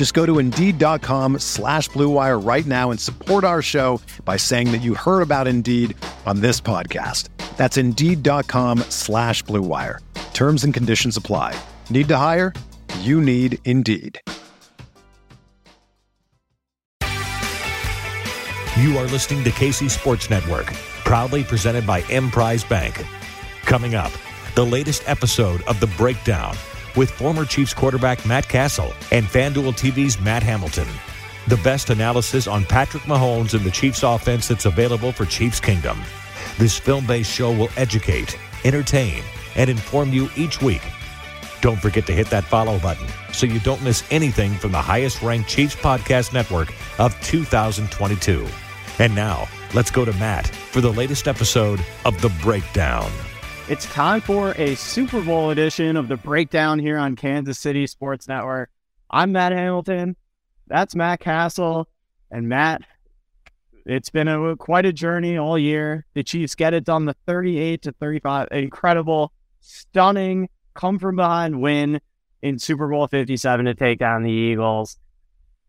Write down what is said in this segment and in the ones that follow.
Just go to Indeed.com slash BlueWire right now and support our show by saying that you heard about Indeed on this podcast. That's Indeed.com slash BlueWire. Terms and conditions apply. Need to hire? You need Indeed. You are listening to KC Sports Network, proudly presented by Emprise Bank. Coming up, the latest episode of The Breakdown with former Chiefs quarterback Matt Cassel and FanDuel TV's Matt Hamilton. The best analysis on Patrick Mahomes and the Chiefs offense that's available for Chiefs Kingdom. This film based show will educate, entertain, and inform you each week. Don't forget to hit that follow button so you don't miss anything from the highest ranked Chiefs podcast network of 2022. And now, let's go to Matt for the latest episode of The Breakdown. It's time for a Super Bowl edition of The Breakdown here on Kansas City Sports Network. I'm Matt Hamilton. That's Matt Cassel. And Matt, it's been a quite a journey all year. The Chiefs get it done the 38 to 35. Incredible, stunning, come from behind win in Super Bowl 57 to take down the Eagles.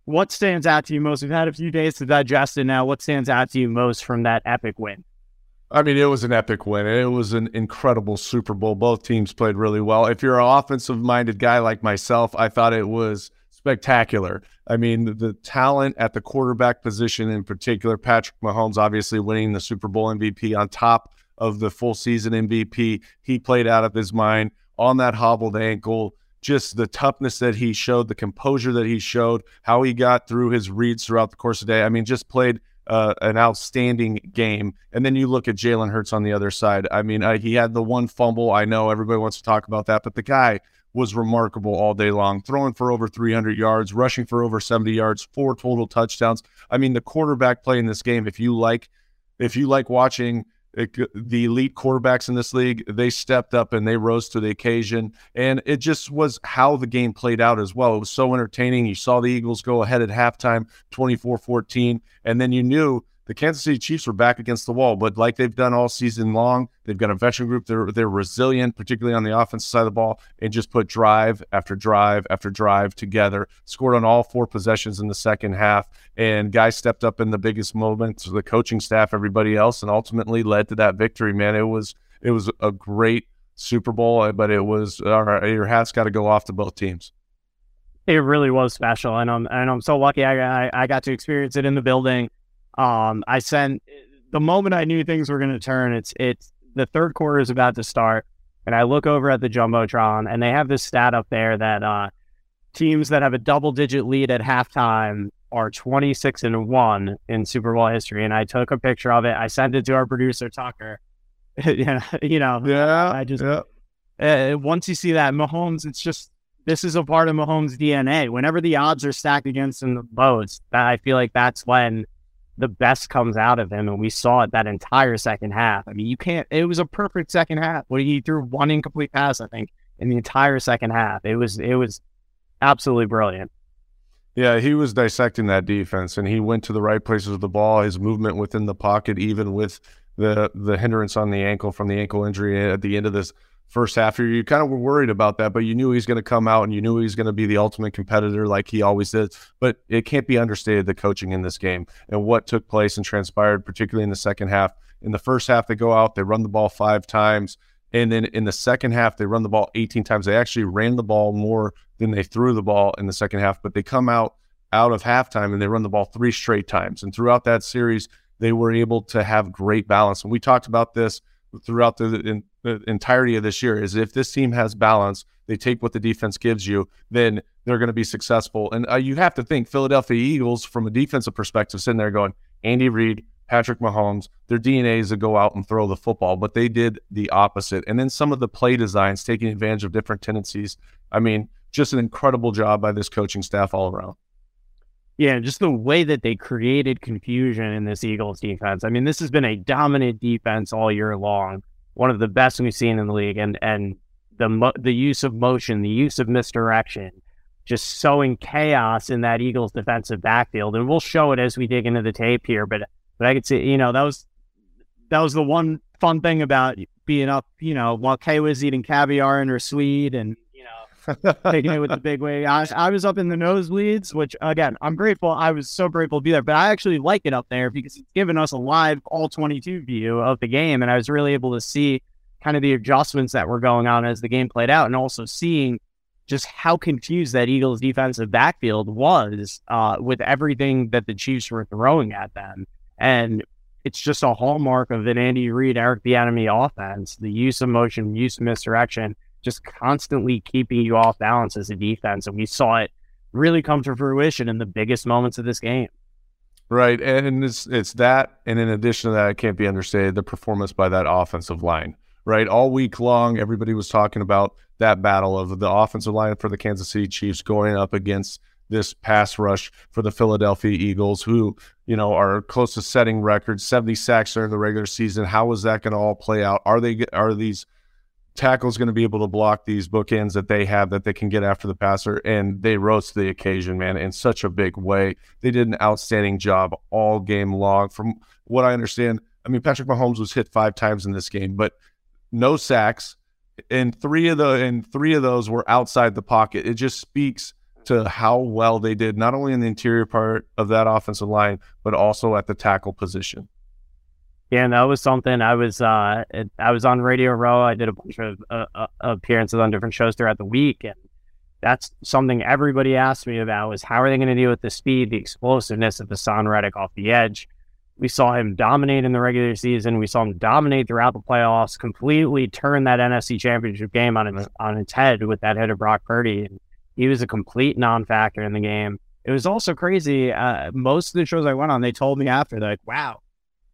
What stands out to you most? We've had a few days to digest it now. What stands out to you most from that epic win? I mean, it was an epic win. It was an incredible Super Bowl. Both teams played really well. If you're an offensive minded guy like myself, I thought it was spectacular. I mean, the talent at the quarterback position in particular, Patrick Mahomes obviously winning the Super Bowl MVP on top of the full season MVP. He played out of his mind on that hobbled ankle just the toughness that he showed, the composure that he showed, how he got through his reads throughout the course of the day. I mean, just played uh, an outstanding game. And then you look at Jalen Hurts on the other side. I mean, he had the one fumble. I know everybody wants to talk about that, but the guy was remarkable all day long, throwing for over 300 yards, rushing for over 70 yards, four total touchdowns. I mean, the quarterback play in this game, if you like, if you like watching it, the elite quarterbacks in this league, they stepped up and they rose to the occasion. And it just was how the game played out as well. It was so entertaining. You saw the Eagles go ahead at halftime, 24 14. And then you knew the Kansas City Chiefs were back against the wall, but like they've done all season long, they've got a veteran group. They're they're resilient, particularly on the offensive side of the ball, and just put drive after drive after drive together. Scored on all four possessions in the second half, and guys stepped up in the biggest moments. The coaching staff, everybody else, and ultimately led to that victory. Man, it was it was a great Super Bowl, uh, but it was uh, all right, your hat's got to go off to both teams. It really was special, and I'm and I'm so lucky I, I I got to experience it in the building. Um, I sent the moment I knew things were going to turn. It's it's the third quarter is about to start, and I look over at the jumbotron, and they have this stat up there that uh, teams that have a double digit lead at halftime are 26 and one in Super Bowl history. And I took a picture of it. I sent it to our producer Tucker. you know, yeah, I just yeah. Uh, once you see that Mahomes, it's just this is a part of Mahomes' DNA. Whenever the odds are stacked against him the most, that I feel like that's when the best comes out of him. And we saw it that entire second half. I mean, you can't, it was a perfect second half. What he threw one incomplete pass, I think, in the entire second half. It was, it was absolutely brilliant. Yeah, he was dissecting that defense and he went to the right places with the ball. His movement within the pocket, even with the the hindrance on the ankle from the ankle injury at the end of this first half here. You kind of were worried about that, but you knew he's going to come out and you knew he's going to be the ultimate competitor like he always is. But it can't be understated the coaching in this game and what took place and transpired, particularly in the second half. In the first half, they go out, they run the ball five times. And then in the second half, they run the ball 18 times. They actually ran the ball more than they threw the ball in the second half, but they come out out of halftime and they run the ball three straight times. And throughout that series, they were able to have great balance. And we talked about this throughout the, in, the entirety of this year is if this team has balance, they take what the defense gives you, then they're going to be successful. And uh, you have to think Philadelphia Eagles, from a defensive perspective, sitting there going, Andy Reid, Patrick Mahomes, their DNA is to go out and throw the football, but they did the opposite. And then some of the play designs, taking advantage of different tendencies. I mean, just an incredible job by this coaching staff all around. Yeah, just the way that they created confusion in this Eagles defense. I mean, this has been a dominant defense all year long, one of the best we've seen in the league, and and the the use of motion, the use of misdirection, just sowing chaos in that Eagles defensive backfield. And we'll show it as we dig into the tape here. But but I could see, you know, that was that was the one fun thing about being up, you know, while Kay was eating caviar in her suite and taking it with the big way. I, I was up in the nosebleeds, which again, I'm grateful. I was so grateful to be there, but I actually like it up there because it's given us a live all 22 view of the game. And I was really able to see kind of the adjustments that were going on as the game played out and also seeing just how confused that Eagles defensive backfield was uh, with everything that the Chiefs were throwing at them. And it's just a hallmark of an Andy Reid, Eric Bieniemy offense, the use of motion, use of misdirection, just constantly keeping you off balance as a defense. And we saw it really come to fruition in the biggest moments of this game. Right. And it's it's that and in addition to that, it can't be understated, the performance by that offensive line. Right. All week long, everybody was talking about that battle of the offensive line for the Kansas City Chiefs going up against this pass rush for the Philadelphia Eagles, who, you know, are close to setting records, 70 sacks during the regular season. How is that going to all play out? Are they are these tackle's going to be able to block these bookends that they have that they can get after the passer, and they rose to the occasion, man, in such a big way. They did an outstanding job all game long. From what I understand, I mean, Patrick Mahomes was hit five times in this game, but no sacks, and three of the and three of those were outside the pocket. It just speaks to how well they did, not only in the interior part of that offensive line, but also at the tackle position. Yeah, and that was something I was uh I was on Radio Row. I did a bunch of uh, uh, appearances on different shows throughout the week, and that's something everybody asked me about was how are they going to deal with the speed, the explosiveness of Haason Reddick off the edge. We saw him dominate in the regular season. We saw him dominate throughout the playoffs. Completely turn that NFC Championship game on its on its head with that hit of Brock Purdy. He was a complete non-factor in the game. It was also crazy. Uh, most of the shows I went on, they told me after, like, "Wow,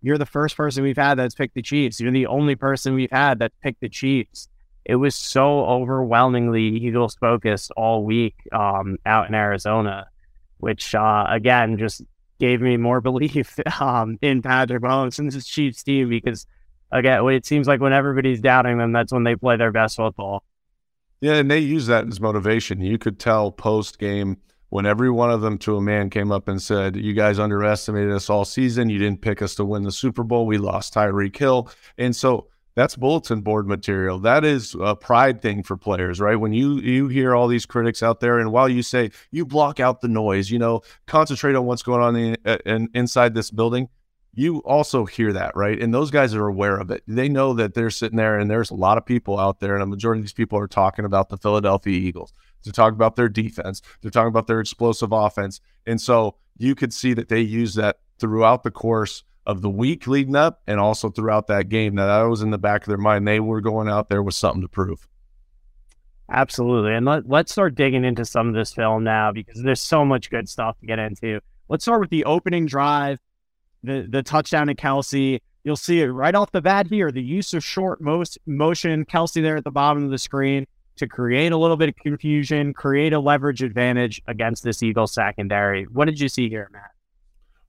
you're the first person we've had that's picked the Chiefs. You're the only person we've had that picked the Chiefs. It was so overwhelmingly Eagles focused all week um, out in Arizona, which uh, again just gave me more belief um, in Patrick Mahomes and this Chiefs team because again, it seems like when everybody's doubting them, that's when they play their best football. Yeah, and they use that as motivation. You could tell post game when every one of them to a man came up and said, You guys underestimated us all season. You didn't pick us to win the Super Bowl. We lost Tyreek Hill. And so that's bulletin board material. That is a pride thing for players, right? When you you hear all these critics out there, and while you say you block out the noise, you know, concentrate on what's going on in, in, inside this building, you also hear that, right? And those guys are aware of it. They know that they're sitting there, and there's a lot of people out there, and a majority of these people are talking about the Philadelphia Eagles. They're talking about their defense. They're talking about their explosive offense. And so you could see that they use that throughout the course of the week leading up and also throughout that game. Now, that was in the back of their mind. They were going out there with something to prove. Absolutely. And let, let's start digging into some of this film now because there's so much good stuff to get into. Let's start with the opening drive, the, the touchdown to Kelce. You'll see it right off the bat here the use of short most motion. Kelce there at the bottom of the screen to create a little bit of confusion, create a leverage advantage against this Eagles secondary. What did you see here, Matt?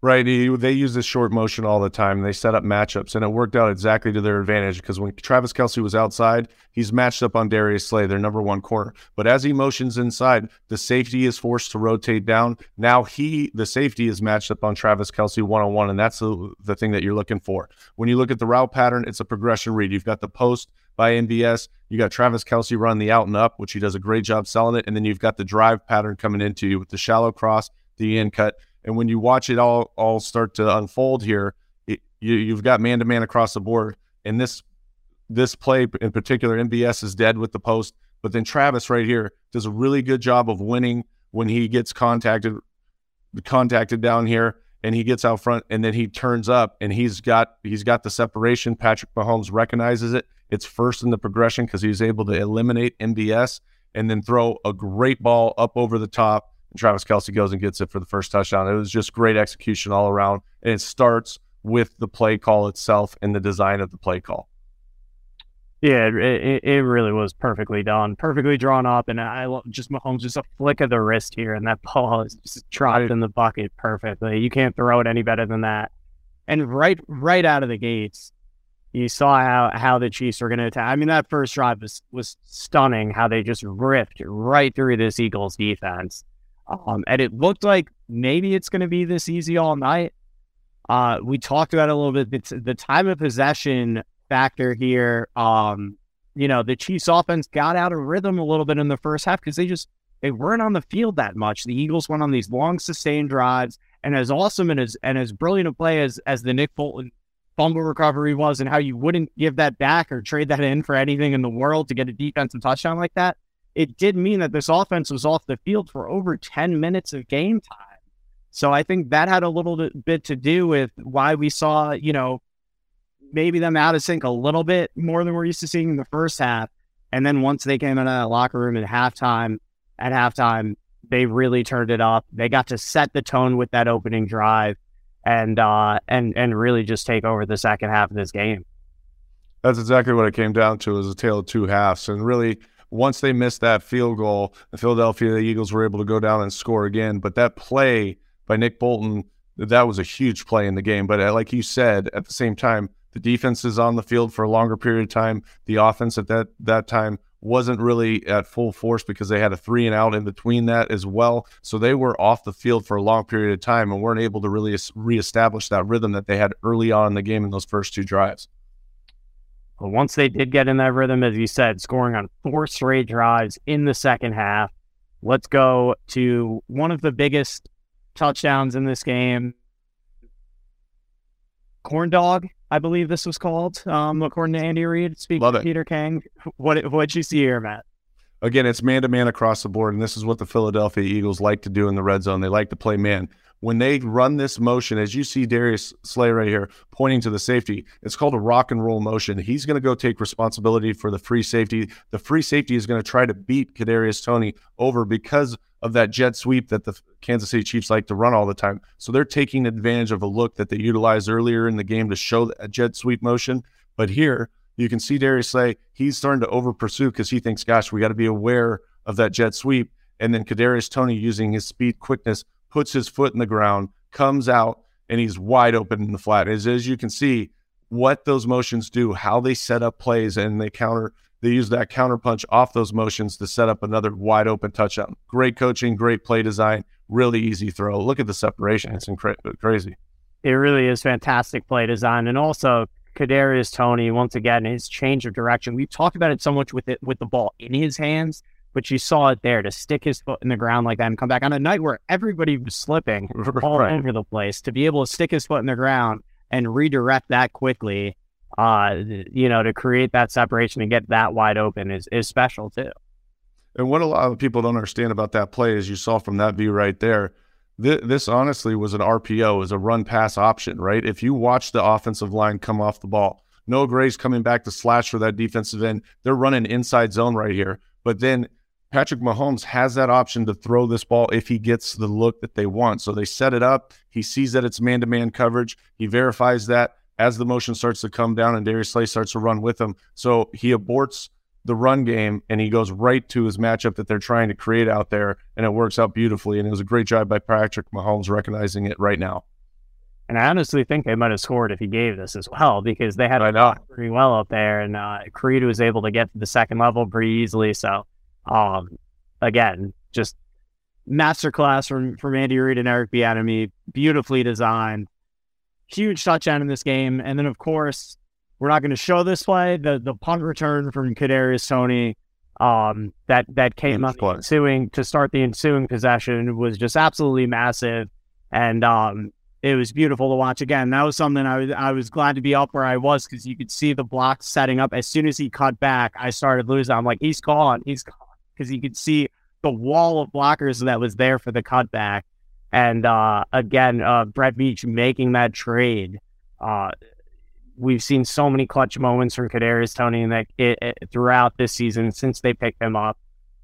Right. They use this short motion all the time. They set up matchups, and it worked out exactly to their advantage because when Travis Kelce was outside, he's matched up on Darius Slay, their number one corner. But as he motions inside, the safety is forced to rotate down. Now he, the safety, is matched up on Travis Kelce one on one, and that's the, the thing that you're looking for. When you look at the route pattern, it's a progression read. You've got the post by MVS. You got Travis Kelce running the out and up, which he does a great job selling it. And then you've got the drive pattern coming into you with the shallow cross, the end cut. And when you watch it all all start to unfold here, it, you, you've got man to man across the board. And this this play in particular, MVS is dead with the post, but then Travis right here does a really good job of winning when he gets contacted contacted down here and he gets out front and then he turns up and he's got he's got the separation. Patrick Mahomes recognizes it. It's first in the progression because he was able to eliminate MVS and then throw a great ball up over the top. And Travis Kelce goes and gets it for the first touchdown. It was just great execution all around. And it starts with the play call itself and the design of the play call. Yeah, it, it really was perfectly done, perfectly drawn up, and I love just Mahomes just a flick of the wrist here, and that ball is just dropped in the bucket perfectly. You can't throw it any better than that. And right, right out of the gates, you saw how how the Chiefs were going to attack. I mean, that first drive was was stunning. How they just ripped right through this Eagles defense, um, and it looked like maybe it's going to be this easy all night. Uh, we talked about a little bit. The time of possession factor here. Um, you know, the Chiefs offense got out of rhythm a little bit in the first half because they just they weren't on the field that much. The Eagles went on these long sustained drives, and as awesome and as and as brilliant a play as as the Nick Bolton fumble recovery was, and how you wouldn't give that back or trade that in for anything in the world to get a defensive touchdown like that. It did mean that this offense was off the field for over 10 minutes of game time. So I think that had a little bit to do with why we saw, you know, maybe them out of sync a little bit more than we're used to seeing in the first half. And then once they came out of the locker room at halftime, at halftime, they really turned it up. They got to set the tone with that opening drive and uh and and really just take over the second half of this game. That's exactly what it came down to was a tale of two halves. And really once they missed that field goal, the Philadelphia Eagles were able to go down and score again. But that play by Nick Bolton, that was a huge play in the game. But uh, like you said, at the same time, the defense is on the field for a longer period of time. The offense at that that time wasn't really at full force because they had a three and out in between that as well. So they were off the field for a long period of time and weren't able to really reestablish that rhythm that they had early on in the game in those first two drives. But once they did get in that rhythm, as you said, scoring on four straight drives in the second half, let's go to one of the biggest touchdowns in this game. Corn dog, I believe this was called, um, according to Andy Reid. Speaking Love it. Peter King, what what'd you see here, Matt? Again, it's man to man across the board, and this is what the Philadelphia Eagles like to do in the red zone. They like to play man. When they run this motion, as you see Darius Slay right here pointing to the safety, it's called a rock and roll motion. He's going to go take responsibility for the free safety. The free safety is going to try to beat Kadarius Toney over because of that jet sweep that the Kansas City Chiefs like to run all the time. So they're taking advantage of a look that they utilized earlier in the game to show a jet sweep motion. But here you can see Darius Slay he's starting to over pursue because he thinks, gosh, we got to be aware of that jet sweep. And then Kadarius Toney, using his speed quickness puts his foot in the ground, comes out, and he's wide open in the flat. As, as you can see, what those motions do, how they set up plays, and they counter they use that counterpunch off those motions to set up another wide open touchdown. Great coaching, great play design, really easy throw. Look at the separation; it's incredible, crazy. It really is fantastic play design, and also Kadarius Toney once again his change of direction. We've talked about it so much with it with the ball in his hands, but you saw it there to stick his foot in the ground like that and come back on a night where everybody was slipping all right. over the place. To be able to stick his foot in the ground and redirect that quickly uh, you know, to create that separation and get that wide open is is special too. And what a lot of people don't understand about that play, as you saw from that view right there, th- this honestly was an RPO, is a run pass option, right? If you watch the offensive line come off the ball, Noah Gray's coming back to slash for that defensive end. They're running inside zone right here, but then Patrick Mahomes has that option to throw this ball if he gets the look that they want. So they set it up. He sees that it's man to man coverage. He verifies that as the motion starts to come down and Darius Slay starts to run with him. So he aborts the run game and he goes right to his matchup that they're trying to create out there, and it works out beautifully. And it was a great job by Patrick Mahomes recognizing it right now. And I honestly think they might have scored if he gave this as well because they had it pretty well up there, and uh, Creed was able to get to the second level pretty easily. So, um, again, just masterclass from from Andy Reid and Eric Bieniemy, beautifully designed huge touchdown in this game. And then, of course, we're not going to show this play. The the punt return from Kadarius Toney um, that that came up ensuing to start the ensuing possession was just absolutely massive, and um, it was beautiful to watch. Again, that was something I was I was glad to be up where I was because you could see the blocks setting up. As soon as he cut back, I started losing. I'm like, he's gone, he's gone, because you could see the wall of blockers that was there for the cutback And uh, again, uh, Brett Veach making that trade. Uh, we've seen so many clutch moments from Kadarius Toney that it, it, throughout this season since they picked him up.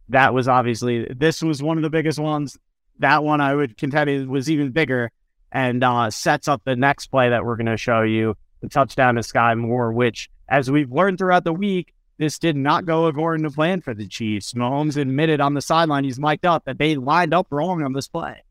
That was obviously this was one of the biggest ones. That one I would contend was even bigger and uh, sets up the next play that we're going to show you the touchdown to Skyy Moore, which, as we've learned throughout the week, this did not go according to plan for the Chiefs. Mahomes admitted on the sideline, he's mic'd up, that they lined up wrong on this play.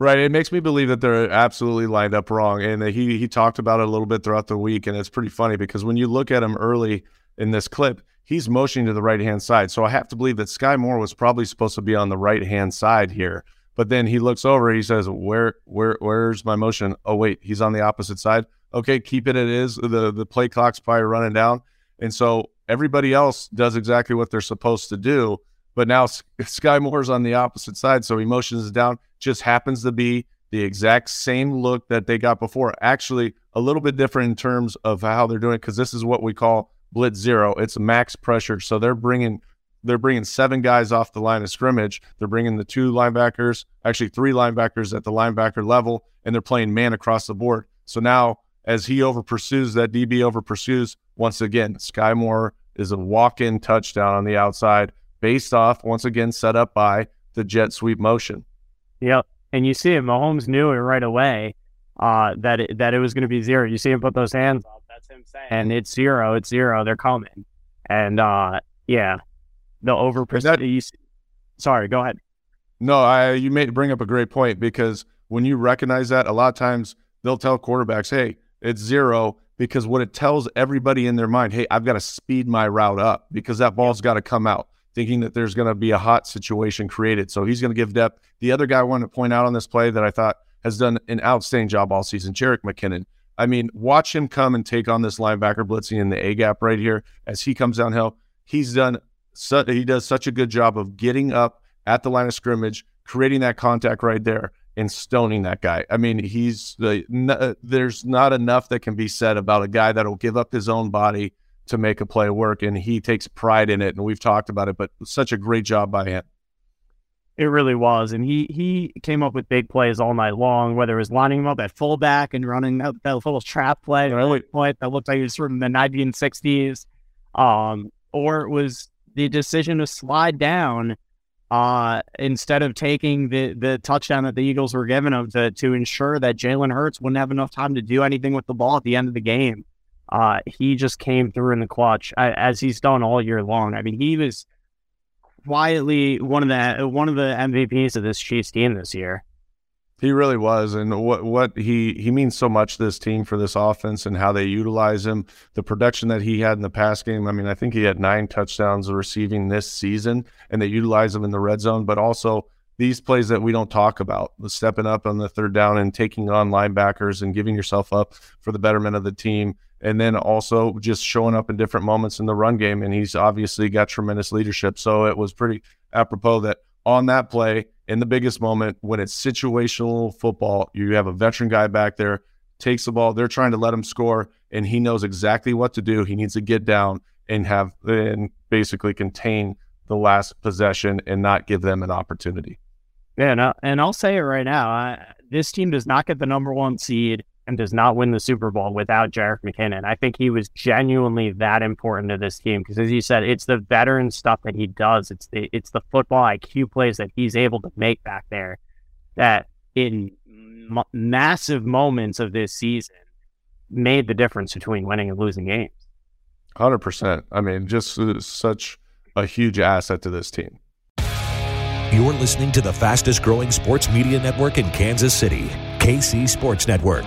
Right. It makes me believe that they're absolutely lined up wrong. And he he talked about it a little bit throughout the week. And it's pretty funny because when you look at him early in this clip, he's motioning to the right hand side. So I have to believe that Skyy Moore was probably supposed to be on the right hand side here. But then he looks over, he says, Where where where's my motion? Oh wait, he's on the opposite side. Okay, keep it it is. The the play clock's probably running down. And so everybody else does exactly what they're supposed to do. But now Skyy Moore's on the opposite side, so he motions down. Just happens to be the exact same look that they got before. Actually, a little bit different in terms of how they're doing it because this is what we call blitz zero. It's max pressure, so they're bringing they're bringing seven guys off the line of scrimmage. They're bringing the two linebackers, actually three linebackers at the linebacker level, and they're playing man across the board. So now, as he over pursues, that DB over pursues once again. Skyy Moore is a walk in touchdown on the outside, based off once again set up by the jet sweep motion. Yep. And you see it, Mahomes knew it right away uh, that it, that it was going to be zero. You see him put those hands up. That's him saying, and it's zero. It's zero. They're coming. And uh, yeah, the over. That, sorry, go ahead. No, I you made bring up a great point because when you recognize that, a lot of times they'll tell quarterbacks, "Hey, it's zero because what it tells everybody in their mind, hey, I've got to speed my route up because that ball's got to come out, thinking that there's going to be a hot situation created. So he's going to give depth. The other guy I wanted to point out on this play that I thought has done an outstanding job all season, Jerick McKinnon. I mean, watch him come and take on this linebacker blitzing in the A gap right here as he comes downhill. He's done so, he does such a good job of getting up at the line of scrimmage, creating that contact right there, and stoning that guy. I mean, he's the n- uh, there's not enough that can be said about a guy that'll give up his own body to make a play work, and he takes pride in it. And we've talked about it, but such a great job by him. It really was, and he he came up with big plays all night long. Whether it was lining him up at fullback and running that, that little trap play, really point that looked like it was from the 1960s, um, or it was the decision to slide down uh, instead of taking the the touchdown that the Eagles were given him to to ensure that Jalen Hurts wouldn't have enough time to do anything with the ball at the end of the game. Uh, he just came through in the clutch as he's done all year long. I mean, he was quietly one of the one of the MVPs of this Chiefs team this year. He really was, and what what he he means so much to this team for this offense and how they utilize him. The production that he had in the past game. I mean, I think he had nine touchdowns receiving this season, and they utilize him in the red zone. But also these plays that we don't talk about, the stepping up on the third down and taking on linebackers and giving yourself up for the betterment of the team, and then also just showing up in different moments in the run game. And he's obviously got tremendous leadership. So it was pretty apropos that on that play in the biggest moment when it's situational football, you have a veteran guy back there, takes the ball, they're trying to let him score, and he knows exactly what to do. He needs to get down and have and basically contain the last possession and not give them an opportunity. Yeah, no, and I'll say it right now. I, this team does not get the number one seed and does not win the Super Bowl without Jerick McKinnon. I think he was genuinely that important to this team because, as you said, it's the veteran stuff that he does. It's the it's the football IQ plays that he's able to make back there that in m- massive moments of this season made the difference between winning and losing games. Hundred percent. I mean, just uh, such a huge asset to this team. You're listening to the fastest growing sports media network in Kansas City, KC Sports Network.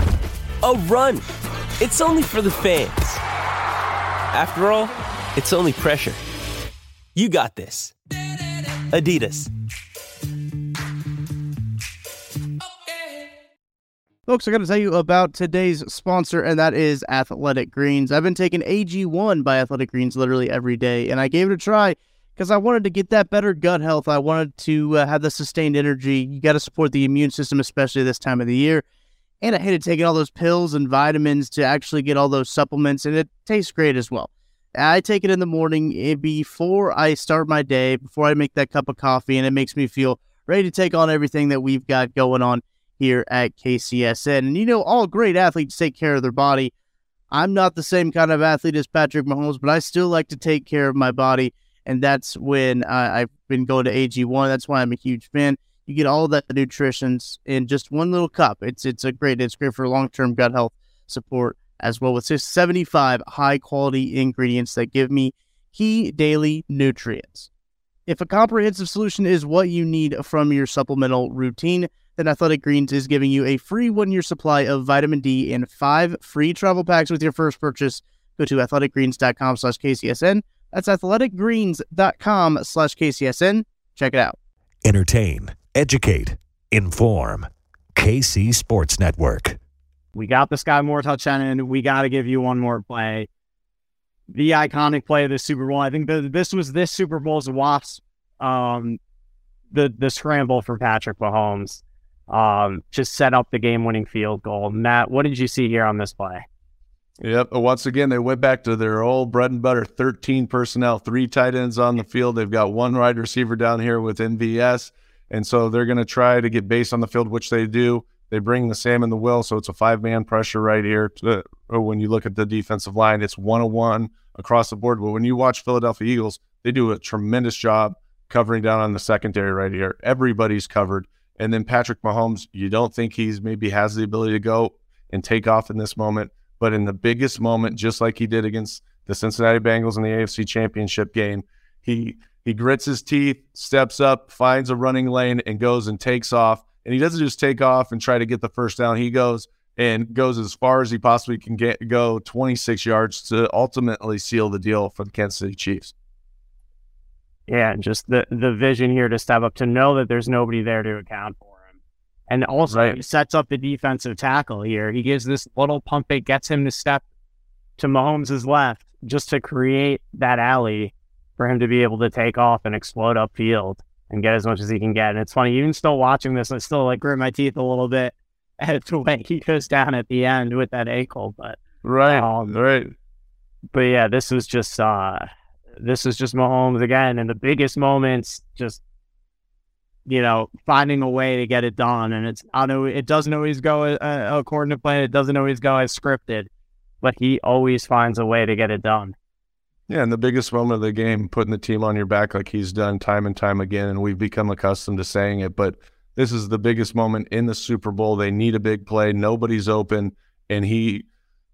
a run. It's only for the fans. After all, it's only pressure. You got this. Adidas. Folks, I got to tell you about today's sponsor, and that is Athletic Greens. I've been taking AG1 by Athletic Greens literally every day, and I gave it a try because I wanted to get that better gut health. I wanted to uh, have the sustained energy. You got to support the immune system, especially this time of the year. And I hated taking all those pills and vitamins to actually get all those supplements, and it tastes great as well. I take it in the morning eh, before I start my day, before I make that cup of coffee, and it makes me feel ready to take on everything that we've got going on here at KCSN. And you know, all great athletes take care of their body. I'm not the same kind of athlete as Patrick Mahomes, but I still like to take care of my body. And that's when I've been going to AG1. That's why I'm a huge fan. You get all that nutrition in just one little cup. It's it's a great. It's great for long term gut health support as well with 75 high quality ingredients that give me key daily nutrients. If a comprehensive solution is what you need from your supplemental routine, then Athletic Greens is giving you a free one year supply of vitamin D and five free travel packs with your first purchase. Go to athleticgreens.com slash KCSN. That's athleticgreens.com slash KCSN. Check it out. Entertain, educate, inform. KC Sports Network. We got this Skyy Moore touchdown, and we got to give you one more play. The iconic play of the Super Bowl. I think the, this was this Super Bowl's wasp. Um, the the scramble for Patrick Mahomes um, just set up the game winning field goal. Matt, what did you see here on this play? Yep. Once again, they went back to their old bread and butter 13 personnel, three tight ends on the field. They've got one wide receiver down here with MVS. And so they're going to try to get base on the field, which they do. They bring the Sam and the Will. So it's a five man pressure right here. To, uh, oh, when you look at the defensive line, it's one on one across the board. But when you watch Philadelphia Eagles, they do a tremendous job covering down on the secondary right here. Everybody's covered. And then Patrick Mahomes, you don't think he's maybe has the ability to go and take off in this moment. But in the biggest moment, just like he did against the Cincinnati Bengals in the AFC Championship game, he he grits his teeth, steps up, finds a running lane, and goes and takes off. And he doesn't just take off and try to get the first down. He goes and goes as far as he possibly can get, go 26 yards to ultimately seal the deal for the Kansas City Chiefs. Yeah, just the the vision here to step up to know that there's nobody there to account for him, and also right. he sets up the defensive tackle here. He gives this little pump fake, gets him to step to Mahomes' left just to create that alley for him to be able to take off and explode upfield and get as much as he can get. And it's funny, even still watching this, I still like grit my teeth a little bit at the way he goes down at the end with that ankle. But right, um, right. But yeah, this was just uh this was just Mahomes again in the biggest moments, just you know, finding a way to get it done. And it's I know it doesn't always go uh, according to plan. It doesn't always go as scripted, but he always finds a way to get it done. Yeah, and the biggest moment of the game, putting the team on your back like he's done time and time again, and we've become accustomed to saying it. But this is the biggest moment in the Super Bowl. They need a big play. Nobody's open, and he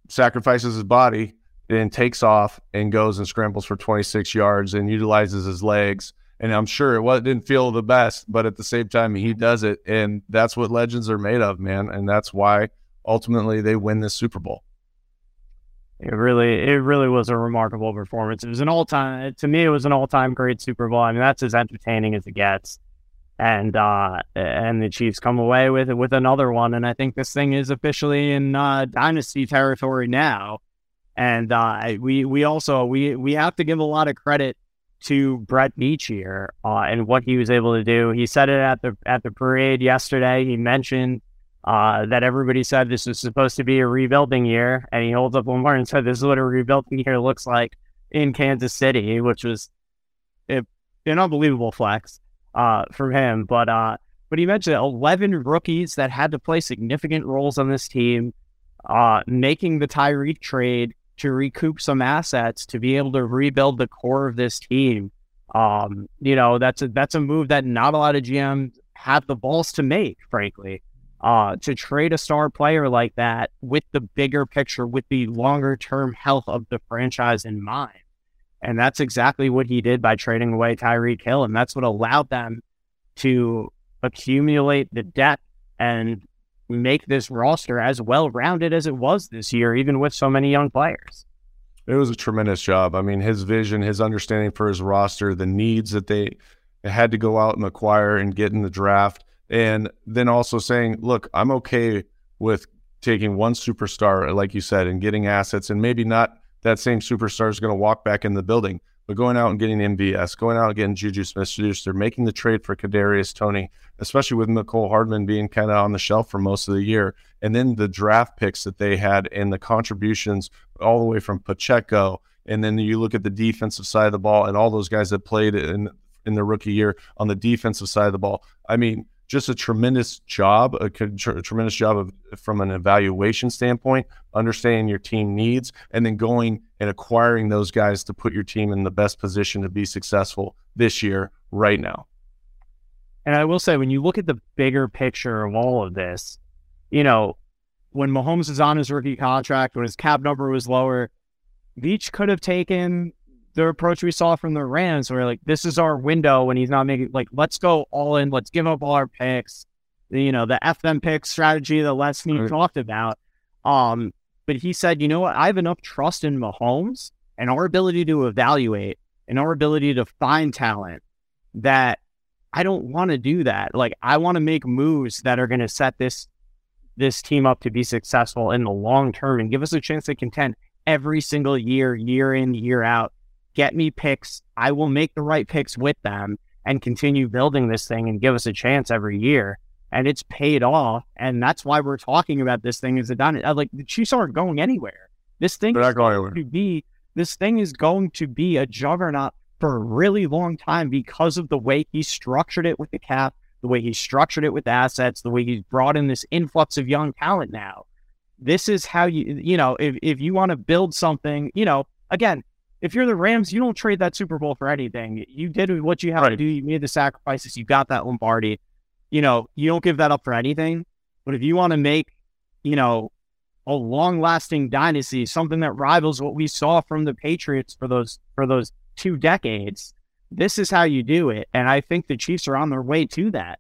sacrifices his body and takes off and goes and scrambles for 26 yards and utilizes his legs. And I'm sure it was, didn't feel the best, but at the same time, he does it. And that's what legends are made of, man. And that's why ultimately they win this Super Bowl. It really, it really was a remarkable performance. It was an all-time, to me, it was an all-time great Super Bowl. I mean, that's as entertaining as it gets. And uh, and the Chiefs come away with with another one. And I think this thing is officially in uh, dynasty territory now. And uh, we we also we we have to give a lot of credit to Brett Veach here uh, and what he was able to do. He said it at the at the parade yesterday. He mentioned uh, that everybody said this was supposed to be a rebuilding year, and he holds up one more and said this is what a rebuilding year looks like in Kansas City, which was an unbelievable flex uh, from him. But uh, but he mentioned 11 rookies that had to play significant roles on this team, uh, making the Tyreek trade to recoup some assets to be able to rebuild the core of this team. Um, you know, that's a that's a move that not a lot of GMs have the balls to make, frankly. Uh, to trade a star player like that with the bigger picture, with the longer term health of the franchise in mind. And that's exactly what he did by trading away Tyreek Hill. And that's what allowed them to accumulate the depth and make this roster as well rounded as it was this year, even with so many young players. It was a tremendous job. I mean, his vision, his understanding for his roster, the needs that they had to go out and acquire and get in the draft, and then also saying, look, I'm okay with taking one superstar, like you said, and getting assets, and maybe not that same superstar is going to walk back in the building, but going out and getting MVS, going out and getting Juju Smith-Schuster, making the trade for Kadarius Toney, especially with Mecole Hardman being kind of on the shelf for most of the year, and then the draft picks that they had and the contributions all the way from Pacheco, and then you look at the defensive side of the ball and all those guys that played in in their rookie year on the defensive side of the ball. I mean, just a tremendous job, a, a tremendous job of from an evaluation standpoint, understanding your team needs, and then going and acquiring those guys to put your team in the best position to be successful this year, right now. And I will say, when you look at the bigger picture of all of this, you know, when Mahomes is on his rookie contract, when his cap number was lower, Veach could have taken the approach we saw from the Rams, where like this is our window when he's not making like let's go all in, let's give up all our picks, you know, the F them pick strategy that Les Snead right. talked about. Um, but he said, you know what, I have enough trust in Mahomes and our ability to evaluate and our ability to find talent that I don't want to do that. Like I want to make moves that are going to set this this team up to be successful in the long term and give us a chance to contend every single year, year in, year out. Get me picks. I will make the right picks with them and continue building this thing and give us a chance every year. And it's paid off. And that's why we're talking about this thing as a done. Uh, like the Chiefs aren't going anywhere. This thing They're going anywhere. to be this thing is going to be a juggernaut for a really long time because of the way he structured it with the cap, the way he structured it with assets, the way he's brought in this influx of young talent now. This is how you, you know, if, if you want to build something, you know, again, if you're the Rams, you don't trade that Super Bowl for anything. You did what you had right. to do. You made the sacrifices. You got that Lombardi. You know, you don't give that up for anything. But if you want to make, you know, a long lasting dynasty, something that rivals what we saw from the Patriots for those for those two decades. This is how you do it. And I think the Chiefs are on their way to that.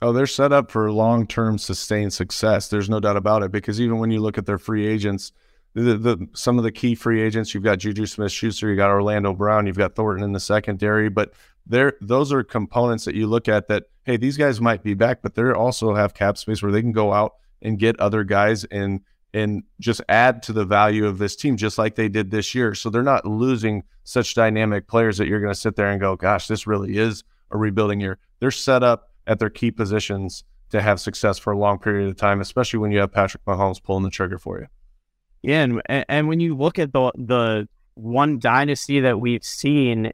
Oh, they're set up for long term sustained success. There's no doubt about it. Because even when you look at their free agents, the, the some of the key free agents, you've got Juju Smith Schuster, you've got Orlando Brown, you've got Thornton in the secondary, but there those are components that you look at that, hey, these guys might be back, but they also have cap space where they can go out and get other guys and and just add to the value of this team, just like they did this year. So they're not losing such dynamic players that you're going to sit there and go, gosh, this really is a rebuilding year. They're set up at their key positions to have success for a long period of time, especially when you have Patrick Mahomes pulling the trigger for you. Yeah, and and when you look at the the one dynasty that we've seen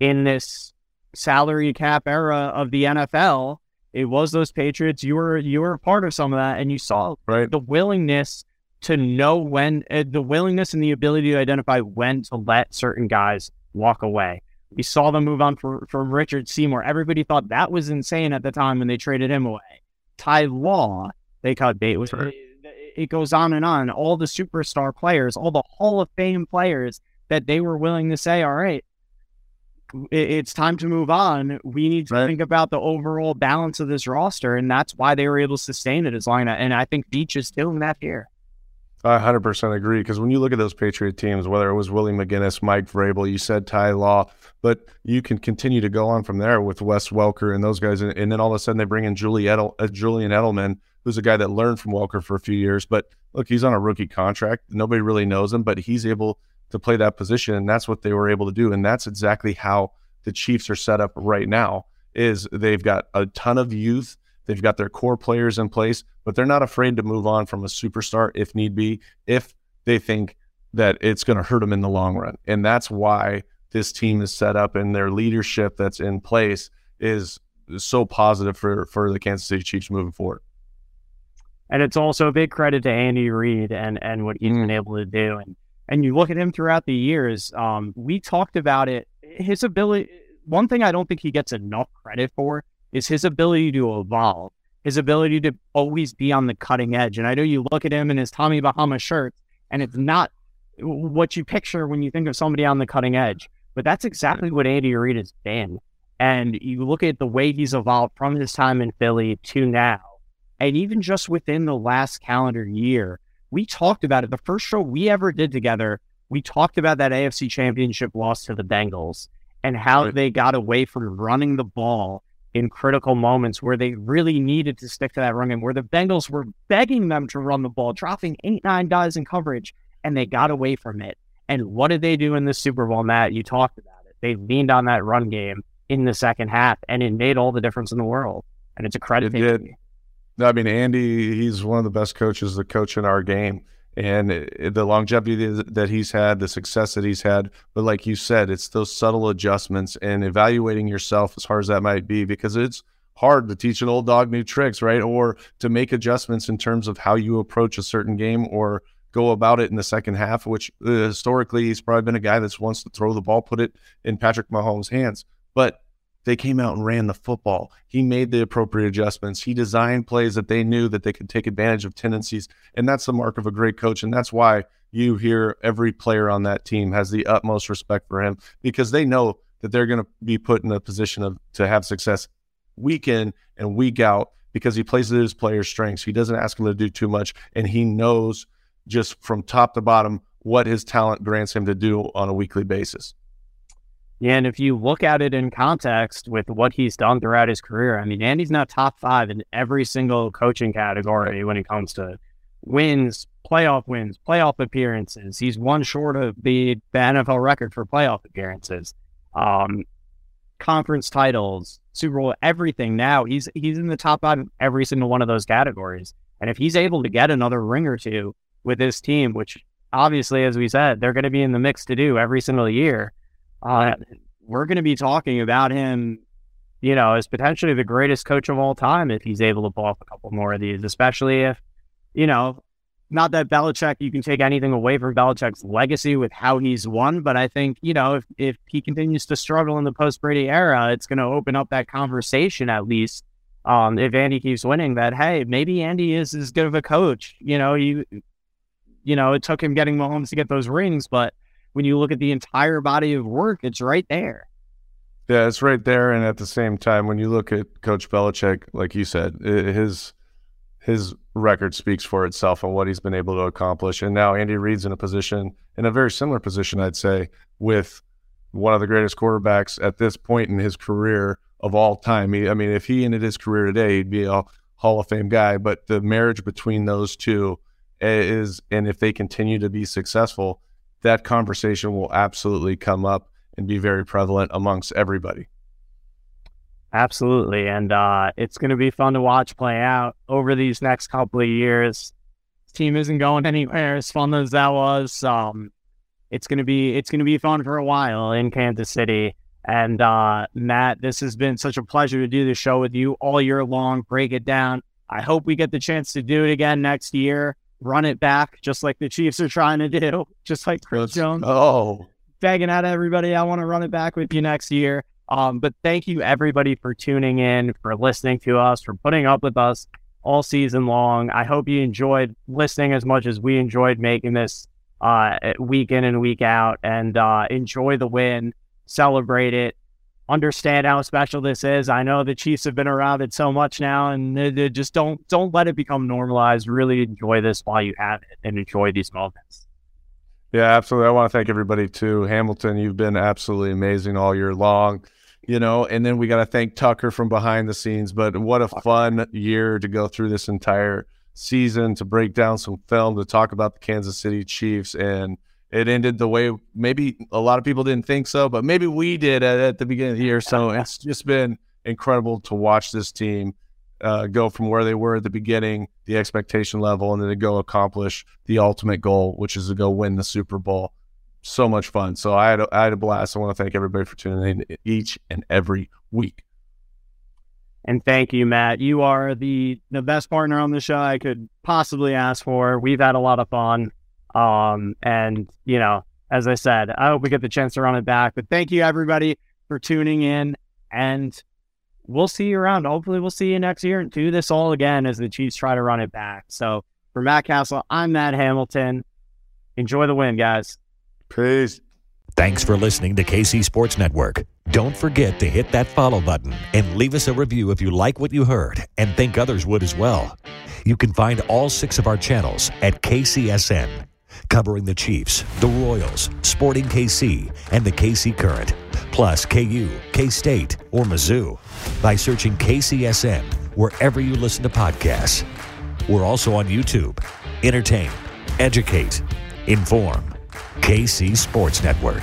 in this salary cap era of the NFL, it was those Patriots. You were you were a part of some of that, and you saw right. the willingness to know when uh, the willingness and the ability to identify when to let certain guys walk away. We saw them move on for, from Richard Seymour. Everybody thought that was insane at the time when they traded him away. Ty Law, they cut bait with. Right. It, goes on and on. All the superstar players, all the Hall of Fame players that they were willing to say, all right, it's time to move on. We need to right. think about the overall balance of this roster, and that's why they were able to sustain it as long. And I think Veach is doing that here. I 100% agree because when you look at those Patriot teams, whether it was Willie McGinest, Mike Vrabel, you said Ty Law, but you can continue to go on from there with Wes Welker and those guys. And, and then all of a sudden they bring in Julie Edel, uh, Julian Edelman, who's a guy that learned from Welker for a few years. But look, he's on a rookie contract. Nobody really knows him, but he's able to play that position. And that's what they were able to do. And that's exactly how the Chiefs are set up right now is they've got a ton of youth They've got their core players in place, but they're not afraid to move on from a superstar if need be, if they think that it's going to hurt them in the long run. And that's why this team is set up and their leadership that's in place is so positive for for the Kansas City Chiefs moving forward. And it's also a big credit to Andy Reid and and what he's mm. been able to do. And and you look at him throughout the years. Um, we talked about it. His ability. One thing I don't think he gets enough credit for is his ability to evolve, his ability to always be on the cutting edge. And I know you look at him in his Tommy Bahama shirts, and it's not what you picture when you think of somebody on the cutting edge. But that's exactly what Andy Reid has been. And you look at the way he's evolved from his time in Philly to now, and even just within the last calendar year, we talked about it. The first show we ever did together, we talked about that AFC championship loss to the Bengals and how right. they got away from running the ball in critical moments where they really needed to stick to that run game, where the Bengals were begging them to run the ball, dropping eight, nine guys in coverage, and they got away from it. And what did they do in the Super Bowl, Matt? You talked about it. They leaned on that run game in the second half, and it made all the difference in the world. And it's a credit it to I mean, Andy, he's one of the best coaches to coach in our game. And the longevity that he's had, the success that he's had. But like you said, it's those subtle adjustments and evaluating yourself as hard as that might be, because it's hard to teach an old dog new tricks, right? Or to make adjustments in terms of how you approach a certain game or go about it in the second half, which uh, historically he's probably been a guy that's wants to throw the ball, put it in Patrick Mahomes' hands. But they came out and ran the football. He made the appropriate adjustments. He designed plays that they knew that they could take advantage of tendencies. And that's the mark of a great coach. And that's why you hear every player on that team has the utmost respect for him because they know that they're going to be put in a position of to have success week in and week out because he plays to his players' strengths. He doesn't ask them to do too much, and he knows just from top to bottom what his talent grants him to do on a weekly basis. And if you look at it in context with what he's done throughout his career, I mean, Andy's now top five in every single coaching category when it comes to wins, playoff wins, playoff appearances. He's one short of the, the NFL record for playoff appearances, um, conference titles, Super Bowl, everything. Now he's he's in the top five in every single one of those categories. And if he's able to get another ring or two with this team, which obviously, as we said, they're going to be in the mix to do every single year uh, we're going to be talking about him, you know, as potentially the greatest coach of all time if he's able to pull off a couple more of these, especially if, you know, not that Belichick, you can take anything away from Belichick's legacy with how he's won, but I think, you know, if, if he continues to struggle in the post Brady era, it's going to open up that conversation at least. Um, if Andy keeps winning, that hey, maybe Andy is as good of a coach. You know, you, you know, it took him getting Mahomes to get those rings, but when you look at the entire body of work, it's right there. Yeah, it's right there. And at the same time, when you look at Coach Belichick, like you said, his his record speaks for itself and what he's been able to accomplish. And now Andy Reid's in a position, in a very similar position, I'd say, with one of the greatest quarterbacks at this point in his career of all time. He, I mean, if he ended his career today, he'd be a Hall of Fame guy. But the marriage between those two eh, is, and if they continue to be successful, that conversation will absolutely come up and be very prevalent amongst everybody. Absolutely. And uh, it's going to be fun to watch play out over these next couple of years. This team isn't going anywhere as fun as that was. Um, it's going to be it's going to be fun for a while in Kansas City. And uh, Matt, this has been such a pleasure to do the show with you all year long. Break it down. I hope we get the chance to do it again next year run it back, just like the Chiefs are trying to do, just like Chris Jones. Oh, begging out everybody, I want to run it back with you next year. Um, but thank you everybody for tuning in, for listening to us, for putting up with us all season long. I hope you enjoyed listening as much as we enjoyed making this uh, week in and week out, and uh, enjoy the win, celebrate it, understand how special this is. I know the Chiefs have been around it so much now, and they, they just don't don't let it become normalized. Really enjoy this while you have it, and enjoy these moments. Yeah, absolutely. I want to thank everybody too. Hamilton, you've been absolutely amazing all year long. You know, and then we got to thank Tucker from behind the scenes. But what a fun year to go through this entire season to break down some film to talk about the Kansas City Chiefs and it ended the way maybe a lot of people didn't think so, but maybe we did at, at the beginning of the year. So it's just been incredible to watch this team uh, go from where they were at the beginning, the expectation level, and then to go accomplish the ultimate goal, which is to go win the Super Bowl. So much fun. So I had a, I had a blast. I want to thank everybody for tuning in each and every week. And thank you, Matt. You are the the best partner on the show I could possibly ask for. We've had a lot of fun. Um, and you know, as I said, I hope we get the chance to run it back. But thank you everybody for tuning in and we'll see you around. Hopefully we'll see you next year and do this all again as the Chiefs try to run it back. So for Matt Cassel, I'm Matt Hamilton. Enjoy the win, guys. Peace. Thanks for listening to KC Sports Network. Don't forget to hit that follow button and leave us a review if you like what you heard and think others would as well. You can find all six of our channels at KCSN, covering the Chiefs, the Royals, Sporting KC, and the KC Current, plus KU, K State, or Mizzou by searching KCSN wherever you listen to podcasts. We're also on YouTube. Entertain, educate, inform. KC Sports Network.